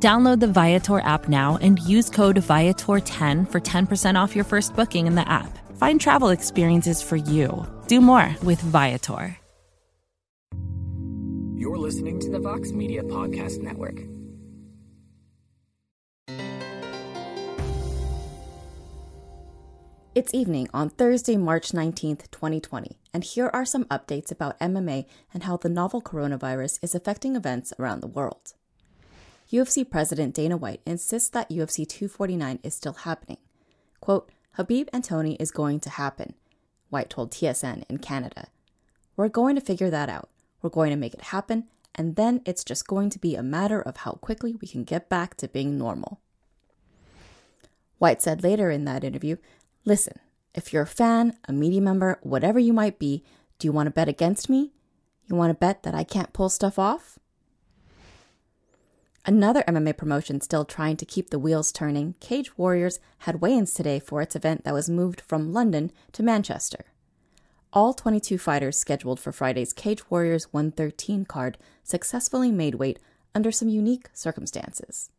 Download the Viator app now and use code Viator10 for 10% off your first booking in the app. Find travel experiences for you. Do more with Viator. You're listening to the Vox Media Podcast Network. It's evening on Thursday, March 19th, 2020, and here are some updates about MMA and how the novel coronavirus is affecting events around the world. UFC President Dana White insists that UFC 249 is still happening. Quote, Khabib and Tony is going to happen, White told TSN in Canada. We're going to figure that out. We're going to make it happen, and then it's just going to be a matter of how quickly we can get back to being normal. White said later in that interview Listen, if you're a fan, a media member, whatever you might be, do you want to bet against me? You want to bet that I can't pull stuff off? Another MMA promotion still trying to keep the wheels turning, Cage Warriors had weigh ins today for its event that was moved from London to Manchester. All 22 fighters scheduled for Friday's Cage Warriors 113 card successfully made weight under some unique circumstances.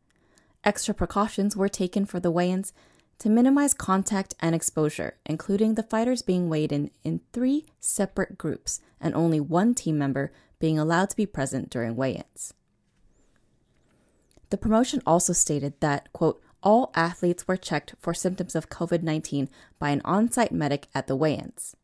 Extra precautions were taken for the weigh ins to minimize contact and exposure, including the fighters being weighed in in three separate groups and only one team member being allowed to be present during weigh ins. The promotion also stated that, quote, all athletes were checked for symptoms of COVID 19 by an on site medic at the weigh ins.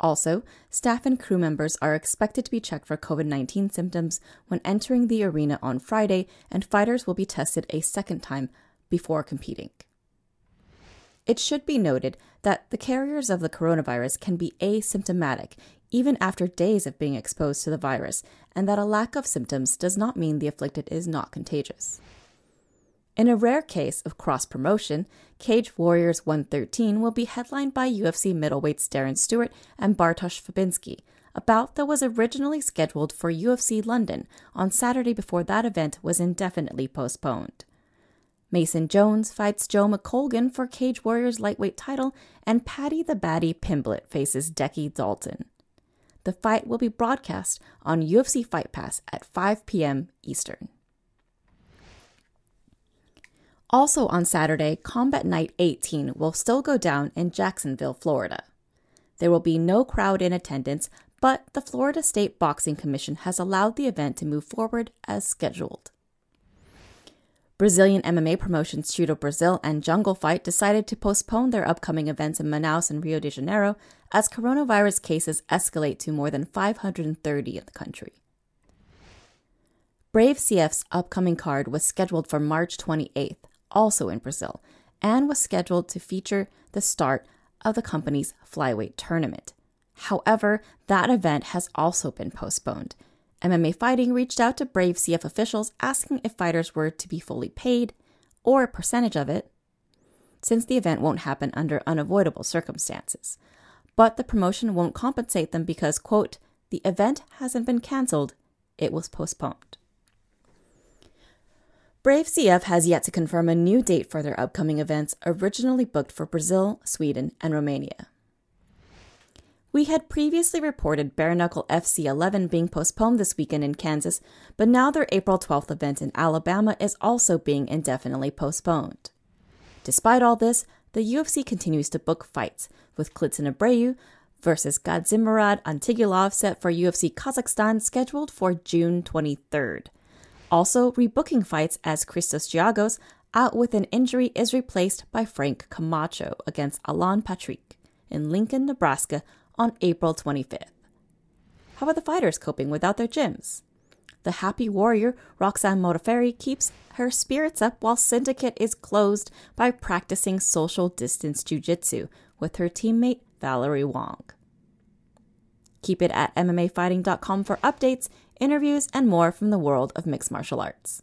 Also, staff and crew members are expected to be checked for COVID 19 symptoms when entering the arena on Friday, and fighters will be tested a second time before competing. It should be noted that the carriers of the coronavirus can be asymptomatic even after days of being exposed to the virus, and that a lack of symptoms does not mean the afflicted is not contagious. In a rare case of cross promotion, Cage Warriors 113 will be headlined by UFC middleweights Darren Stewart and Bartosz Fabinski, a bout that was originally scheduled for UFC London on Saturday before that event was indefinitely postponed. Mason Jones fights Joe McColgan for Cage Warriors lightweight title, and Paddy the Baddy Pimblett faces Decky Dalton. The fight will be broadcast on UFC Fight Pass at 5 p.m. Eastern. Also on Saturday, Combat Night 18 will still go down in Jacksonville, Florida. There will be no crowd in attendance, but the Florida State Boxing Commission has allowed the event to move forward as scheduled. Brazilian MMA promotions Shooto Brazil and Jungle Fight decided to postpone their upcoming events in Manaus and Rio de Janeiro as coronavirus cases escalate to more than 530 in the country. Brave CF's upcoming card was scheduled for March 28th, also in Brazil, and was scheduled to feature the start of the company's flyweight tournament. However, that event has also been postponed MMA Fighting reached out to Brave CF officials asking if fighters were to be fully paid or a percentage of it, since the event won't happen under unavoidable circumstances. But the promotion won't compensate them because, quote, the event hasn't been canceled, it was postponed. Brave CF has yet to confirm a new date for their upcoming events originally booked for Brazil, Sweden, and Romania. We had previously reported Bare Knuckle FC 11 being postponed this weekend in Kansas, but now their April 12th event in Alabama is also being indefinitely postponed. Despite all this, the UFC continues to book fights, with Klidson Abreu versus Gadzhimurad Antigulov set for UFC Kazakhstan scheduled for June 23rd. Also, rebooking fights as Christos Giagos, out with an injury, is replaced by Frank Camacho against Alan Patrick in Lincoln, Nebraska on April 25th. How are the fighters coping without their gyms? The happy warrior Roxanne Modafferi keeps her spirits up while Syndicate is closed by practicing social distance jiu-jitsu with her teammate Valerie Wong. Keep it at MMAfighting.com for updates, interviews, and more from the world of mixed martial arts.